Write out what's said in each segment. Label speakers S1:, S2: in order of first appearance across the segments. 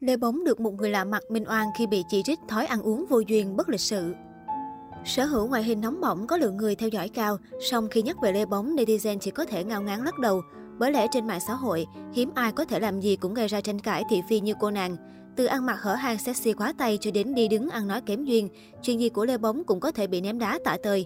S1: Lê Bóng được một người lạ mặt minh oan khi bị chỉ trích thói ăn uống vô duyên, bất lịch sự. Sở hữu ngoại hình nóng bỏng có lượng người theo dõi cao, song khi nhắc về Lê Bóng, netizen chỉ có thể ngao ngán lắc đầu. Bởi lẽ trên mạng xã hội, hiếm ai có thể làm gì cũng gây ra tranh cãi thị phi như cô nàng. Từ ăn mặc hở hang sexy quá tay cho đến đi đứng ăn nói kém duyên, chuyện gì của Lê Bóng cũng có thể bị ném đá tạ tơi.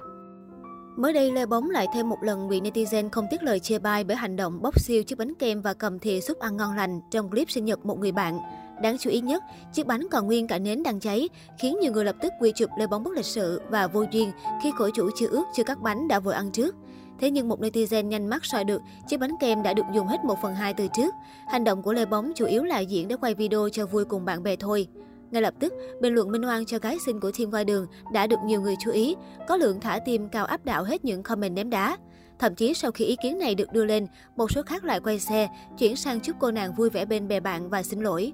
S1: Mới đây, Lê Bóng lại thêm một lần bị netizen không tiếc lời chê bai bởi hành động bóc siêu chiếc bánh kem và cầm thìa xúc ăn ngon lành trong clip sinh nhật một người bạn. Đáng chú ý nhất, chiếc bánh còn nguyên cả nến đang cháy, khiến nhiều người lập tức quy chụp lời Bóng bất lịch sự và vô duyên khi khổ chủ chưa ướt chưa cắt bánh đã vội ăn trước. Thế nhưng một netizen nhanh mắt soi được, chiếc bánh kem đã được dùng hết 1 phần 2 từ trước. Hành động của Lê Bóng chủ yếu là diễn để quay video cho vui cùng bạn bè thôi. Ngay lập tức, bình luận minh oan cho gái xinh của Thiên Qua Đường đã được nhiều người chú ý, có lượng thả tim cao áp đảo hết những comment ném đá. Thậm chí sau khi ý kiến này được đưa lên, một số khác lại quay xe, chuyển sang chúc cô nàng vui vẻ bên bè bạn và xin lỗi.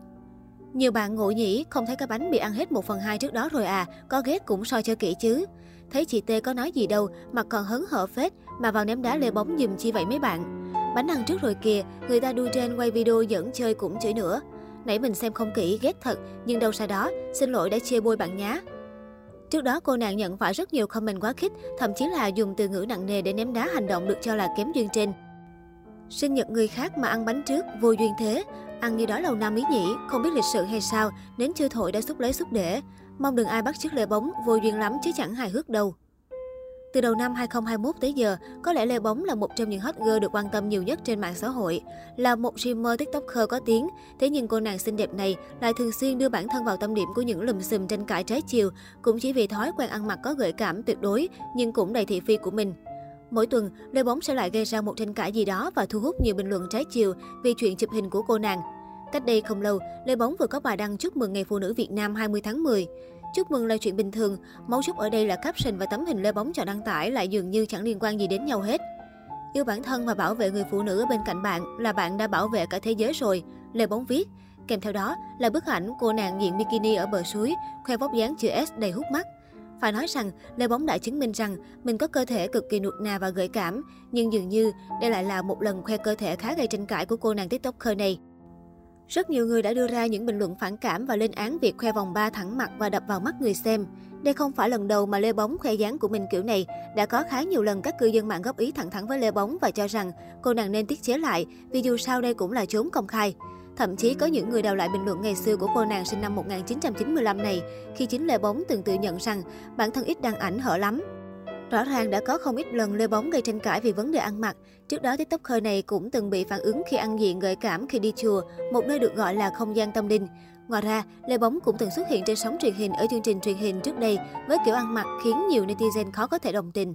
S1: Nhiều bạn ngộ nhỉ, không thấy cái bánh bị ăn hết 1 phần 2 trước đó rồi à, có ghét cũng soi cho kỹ chứ. Thấy chị T có nói gì đâu, mà còn hấn hở phết, mà vào ném đá lê bóng dùm chi vậy mấy bạn. Bánh ăn trước rồi kìa, người ta đu trên quay video dẫn chơi cũng chửi nữa. Nãy mình xem không kỹ, ghét thật, nhưng đâu sai đó, xin lỗi đã chia bôi bạn nhá. Trước đó, cô nàng nhận phải rất nhiều comment quá khích, thậm chí là dùng từ ngữ nặng nề để ném đá hành động được cho là kém duyên trên. Sinh nhật người khác mà ăn bánh trước, vô duyên thế. Ăn như đó lâu năm ý nhỉ, không biết lịch sự hay sao, đến chưa thổi đã xúc lấy xúc để. Mong đừng ai bắt chước lê bóng, vô duyên lắm chứ chẳng hài hước đâu. Từ đầu năm 2021 tới giờ, có lẽ Lê Bóng là một trong những hot girl được quan tâm nhiều nhất trên mạng xã hội. Là một streamer tiktoker có tiếng, thế nhưng cô nàng xinh đẹp này lại thường xuyên đưa bản thân vào tâm điểm của những lùm xùm tranh cãi trái chiều, cũng chỉ vì thói quen ăn mặc có gợi cảm tuyệt đối, nhưng cũng đầy thị phi của mình. Mỗi tuần, Lê Bóng sẽ lại gây ra một tranh cãi gì đó và thu hút nhiều bình luận trái chiều vì chuyện chụp hình của cô nàng. Cách đây không lâu, Lê Bóng vừa có bài đăng chúc mừng Ngày Phụ nữ Việt Nam 20 tháng 10. Chúc mừng là chuyện bình thường, mấu chốt ở đây là caption và tấm hình Lê Bóng cho đăng tải lại dường như chẳng liên quan gì đến nhau hết. Yêu bản thân và bảo vệ người phụ nữ bên cạnh bạn là bạn đã bảo vệ cả thế giới rồi, Lê Bóng viết. Kèm theo đó là bức ảnh cô nàng diện bikini ở bờ suối, khoe vóc dáng chữ S đầy hút mắt. Phải nói rằng, Lê Bóng đã chứng minh rằng mình có cơ thể cực kỳ nuột nà và gợi cảm, nhưng dường như đây lại là một lần khoe cơ thể khá gây tranh cãi của cô nàng tiktoker này. Rất nhiều người đã đưa ra những bình luận phản cảm và lên án việc khoe vòng ba thẳng mặt và đập vào mắt người xem. Đây không phải lần đầu mà Lê Bóng khoe dáng của mình kiểu này, đã có khá nhiều lần các cư dân mạng góp ý thẳng thắn với Lê Bóng và cho rằng cô nàng nên tiết chế lại vì dù sao đây cũng là chốn công khai. Thậm chí có những người đào lại bình luận ngày xưa của cô nàng sinh năm 1995 này, khi chính Lê Bóng từng tự nhận rằng bản thân ít đăng ảnh hở lắm. Rõ ràng đã có không ít lần Lê Bóng gây tranh cãi vì vấn đề ăn mặc. Trước đó, tiktoker này cũng từng bị phản ứng khi ăn diện gợi cảm khi đi chùa, một nơi được gọi là không gian tâm linh. Ngoài ra, Lê Bóng cũng từng xuất hiện trên sóng truyền hình ở chương trình truyền hình trước đây với kiểu ăn mặc khiến nhiều netizen khó có thể đồng tình.